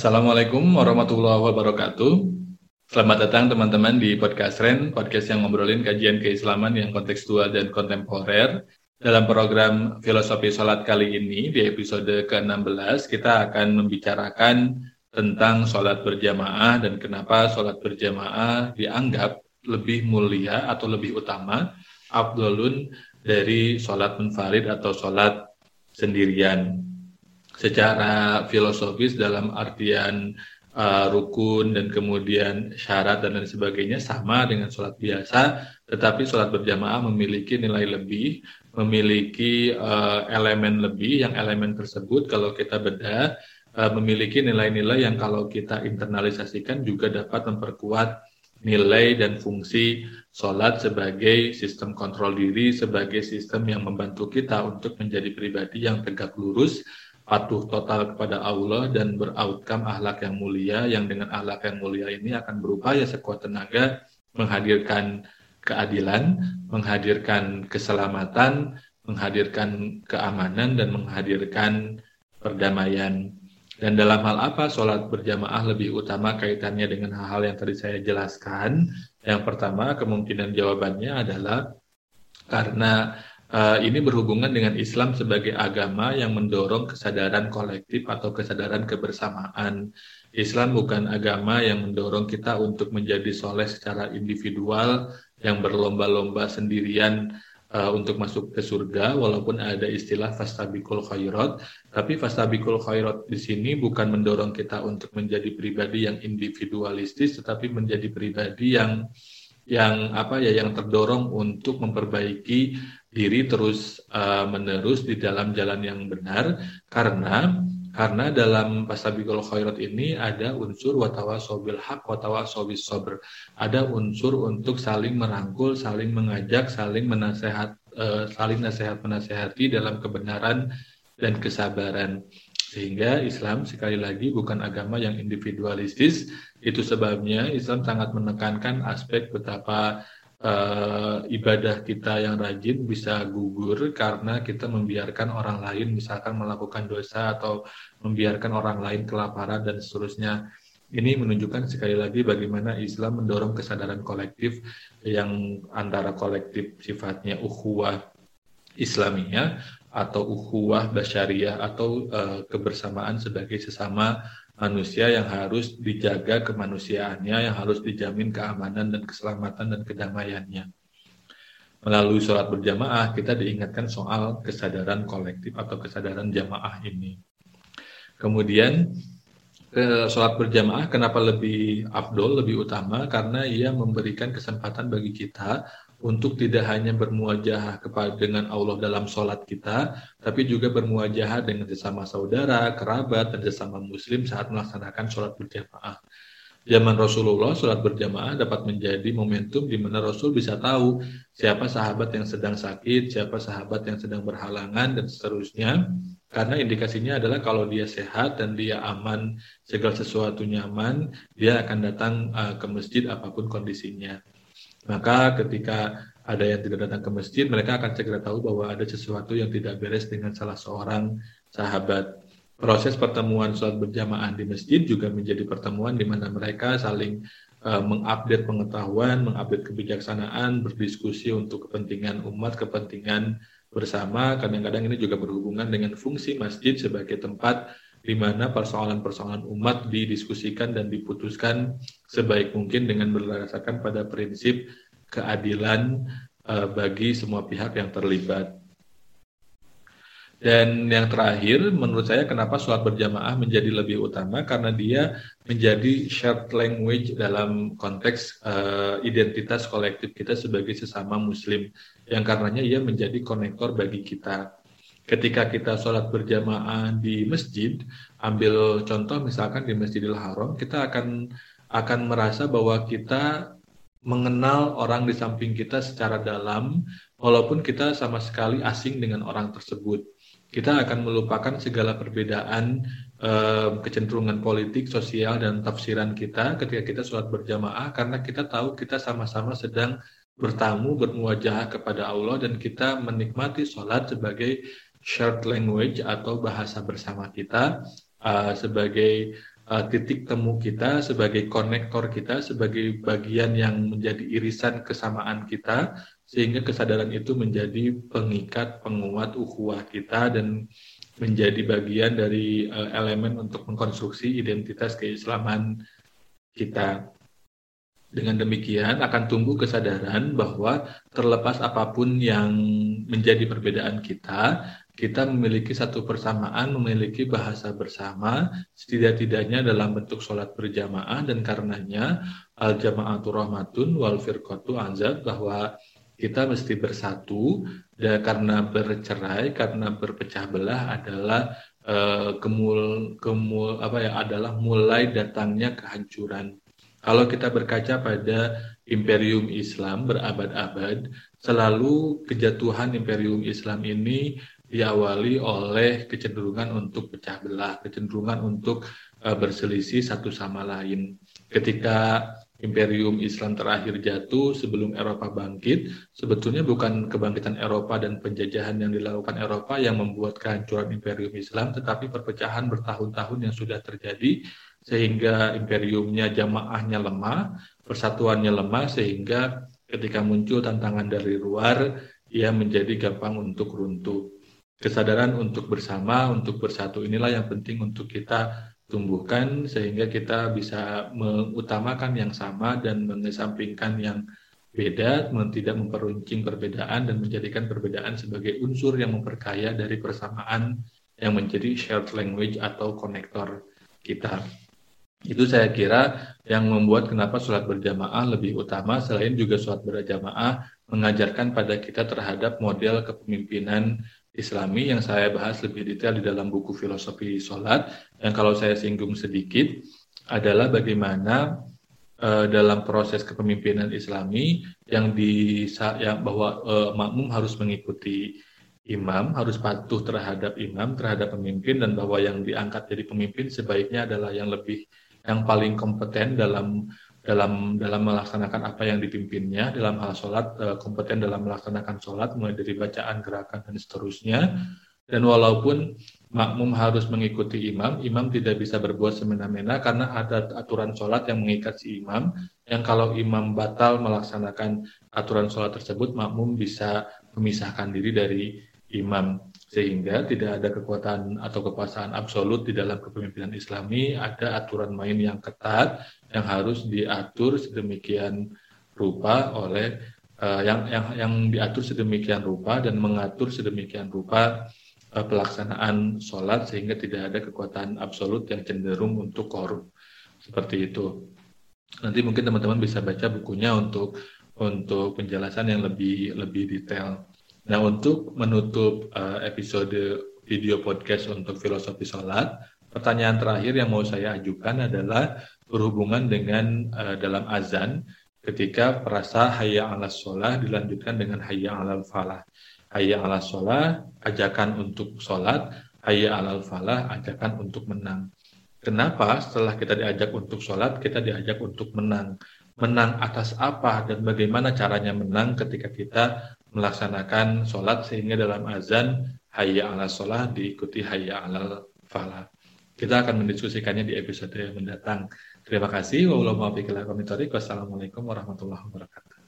Assalamualaikum warahmatullahi wabarakatuh. Selamat datang teman-teman di podcast Ren, podcast yang ngobrolin kajian keislaman yang kontekstual dan kontemporer. Dalam program Filosofi Sholat kali ini, di episode ke-16, kita akan membicarakan tentang sholat berjamaah dan kenapa sholat berjamaah dianggap lebih mulia atau lebih utama, abdulun dari sholat munfarid atau sholat sendirian secara filosofis dalam artian uh, rukun dan kemudian syarat dan lain sebagainya sama dengan sholat biasa, tetapi sholat berjamaah memiliki nilai lebih, memiliki uh, elemen lebih, yang elemen tersebut kalau kita bedah uh, memiliki nilai-nilai yang kalau kita internalisasikan juga dapat memperkuat nilai dan fungsi sholat sebagai sistem kontrol diri, sebagai sistem yang membantu kita untuk menjadi pribadi yang tegak lurus, patuh total kepada Allah dan beroutcome ahlak yang mulia yang dengan ahlak yang mulia ini akan berupaya sekuat tenaga menghadirkan keadilan, menghadirkan keselamatan, menghadirkan keamanan dan menghadirkan perdamaian. Dan dalam hal apa sholat berjamaah lebih utama kaitannya dengan hal-hal yang tadi saya jelaskan? Yang pertama kemungkinan jawabannya adalah karena uh, ini berhubungan dengan Islam sebagai agama yang mendorong kesadaran kolektif atau kesadaran kebersamaan. Islam bukan agama yang mendorong kita untuk menjadi soleh secara individual yang berlomba-lomba sendirian uh, untuk masuk ke surga walaupun ada istilah fastabikul khairat tapi fastabikul khairat di sini bukan mendorong kita untuk menjadi pribadi yang individualistis tetapi menjadi pribadi yang yang apa ya yang terdorong untuk memperbaiki diri terus uh, menerus di dalam jalan yang benar karena karena dalam pasabikul khairat ini ada unsur watawa sobil hak watawa sobis sober ada unsur untuk saling merangkul saling mengajak saling menasehat uh, saling nasihat menasehati dalam kebenaran dan kesabaran. Sehingga Islam sekali lagi bukan agama yang individualistis. Itu sebabnya Islam sangat menekankan aspek betapa uh, ibadah kita yang rajin bisa gugur karena kita membiarkan orang lain misalkan melakukan dosa atau membiarkan orang lain kelaparan dan seterusnya. Ini menunjukkan sekali lagi bagaimana Islam mendorong kesadaran kolektif yang antara kolektif sifatnya ukhuwah Islamiyah atau ukhuwah basyariah atau uh, kebersamaan sebagai sesama manusia yang harus dijaga kemanusiaannya, yang harus dijamin keamanan dan keselamatan dan kedamaiannya. Melalui sholat berjamaah, kita diingatkan soal kesadaran kolektif atau kesadaran jamaah ini. Kemudian, sholat berjamaah kenapa lebih afdol, lebih utama? Karena ia memberikan kesempatan bagi kita untuk tidak hanya bermuajah kepada dengan Allah dalam sholat kita, tapi juga bermuajah dengan sesama saudara, kerabat, dan sesama muslim saat melaksanakan sholat berjamaah. Zaman Rasulullah, sholat berjamaah dapat menjadi momentum di mana Rasul bisa tahu siapa sahabat yang sedang sakit, siapa sahabat yang sedang berhalangan, dan seterusnya. Karena indikasinya adalah kalau dia sehat dan dia aman, segala sesuatu nyaman, dia akan datang uh, ke masjid apa pun kondisinya. Maka ketika ada yang tidak datang ke masjid, mereka akan segera tahu bahwa ada sesuatu yang tidak beres dengan salah seorang sahabat. Proses pertemuan sholat berjamaah di masjid juga menjadi pertemuan di mana mereka saling uh, mengupdate pengetahuan, mengupdate kebijaksanaan, berdiskusi untuk kepentingan umat, kepentingan bersama. Kadang-kadang ini juga berhubungan dengan fungsi masjid sebagai tempat di mana persoalan-persoalan umat didiskusikan dan diputuskan sebaik mungkin dengan berdasarkan pada prinsip keadilan uh, bagi semua pihak yang terlibat. Dan yang terakhir, menurut saya kenapa sholat berjamaah menjadi lebih utama karena dia menjadi shared language dalam konteks uh, identitas kolektif kita sebagai sesama muslim. Yang karenanya ia menjadi konektor bagi kita ketika kita sholat berjamaah di masjid, ambil contoh misalkan di Masjidil Haram, kita akan akan merasa bahwa kita mengenal orang di samping kita secara dalam, walaupun kita sama sekali asing dengan orang tersebut. Kita akan melupakan segala perbedaan eh, kecenderungan politik, sosial, dan tafsiran kita ketika kita sholat berjamaah, karena kita tahu kita sama-sama sedang bertamu, bermuajah kepada Allah, dan kita menikmati sholat sebagai shared language atau bahasa bersama kita uh, sebagai uh, titik temu kita, sebagai konektor kita, sebagai bagian yang menjadi irisan kesamaan kita, sehingga kesadaran itu menjadi pengikat, penguat ukhuwah kita dan menjadi bagian dari uh, elemen untuk mengkonstruksi identitas keislaman kita. Dengan demikian akan tumbuh kesadaran bahwa terlepas apa pun yang menjadi perbedaan kita, kita memiliki satu persamaan, memiliki bahasa bersama, setidak-tidaknya dalam bentuk sholat berjamaah, dan karenanya al-jama'atu rahmatun wal firqatu azab, bahwa kita mesti bersatu, dan karena bercerai, karena berpecah belah adalah uh, kemul, kemul, apa ya, adalah mulai datangnya kehancuran. Kalau kita berkaca pada imperium Islam berabad-abad, selalu kejatuhan imperium Islam ini diawali oleh kecenderungan untuk pecah belah, kecenderungan untuk uh, berselisih satu sama lain. Ketika imperium Islam terakhir jatuh sebelum Eropa bangkit, sebetulnya bukan kebangkitan Eropa dan penjajahan yang dilakukan Eropa yang membuat kehancuran imperium Islam, tetapi perpecahan bertahun-tahun yang sudah terjadi sehingga imperiumnya jamaahnya lemah, persatuannya lemah sehingga ketika muncul tantangan dari luar ia menjadi gampang untuk runtuh kesadaran untuk bersama, untuk bersatu inilah yang penting untuk kita tumbuhkan sehingga kita bisa mengutamakan yang sama dan mengesampingkan yang beda, tidak memperuncing perbedaan dan menjadikan perbedaan sebagai unsur yang memperkaya dari persamaan yang menjadi shared language atau konektor kita. Itu saya kira yang membuat kenapa sholat berjamaah lebih utama selain juga sholat berjamaah mengajarkan pada kita terhadap model kepemimpinan Islami yang saya bahas lebih detail di dalam buku filosofi sholat. Yang kalau saya singgung sedikit adalah bagaimana uh, dalam proses kepemimpinan Islami yang di yang bahwa uh, makmum harus mengikuti imam harus patuh terhadap imam terhadap pemimpin dan bahwa yang diangkat jadi pemimpin sebaiknya adalah yang lebih yang paling kompeten dalam dalam dalam melaksanakan apa yang dipimpinnya dalam hal sholat eh, kompeten dalam melaksanakan sholat mulai dari bacaan gerakan dan seterusnya. Dan walaupun makmum harus mengikuti imam, imam tidak bisa berbuat semena-mena karena ada aturan sholat yang mengikat si imam, yang kalau imam batal melaksanakan aturan sholat tersebut, makmum bisa memisahkan diri dari imam sehingga tidak ada kekuatan atau kekuasaan absolut di dalam kepemimpinan Islami. Ada aturan main yang ketat yang harus diatur sedemikian rupa oleh uh, yang yang yang diatur sedemikian rupa dan mengatur sedemikian rupa uh, pelaksanaan sholat sehingga tidak ada kekuatan absolut yang cenderung untuk korup. Seperti itu. Nanti mungkin teman-teman bisa baca bukunya untuk untuk penjelasan yang lebih lebih detail. Nah, untuk menutup uh, episode video podcast untuk filosofi sholat, pertanyaan terakhir yang mau saya ajukan adalah berhubungan dengan uh, dalam azan ketika perasa hayya ala sholat dilanjutkan dengan hayya ala falah. Hayya ala sholat, ajakan untuk sholat, hayya ala falah, ajakan untuk menang. Kenapa setelah kita diajak untuk sholat, kita diajak untuk menang? Menang atas apa dan bagaimana caranya menang ketika kita melaksanakan sholat sehingga dalam azan hayya ala sholat diikuti hayya ala falah. Kita akan mendiskusikannya di episode yang mendatang. Terima kasih. Wassalamualaikum warahmatullahi wabarakatuh.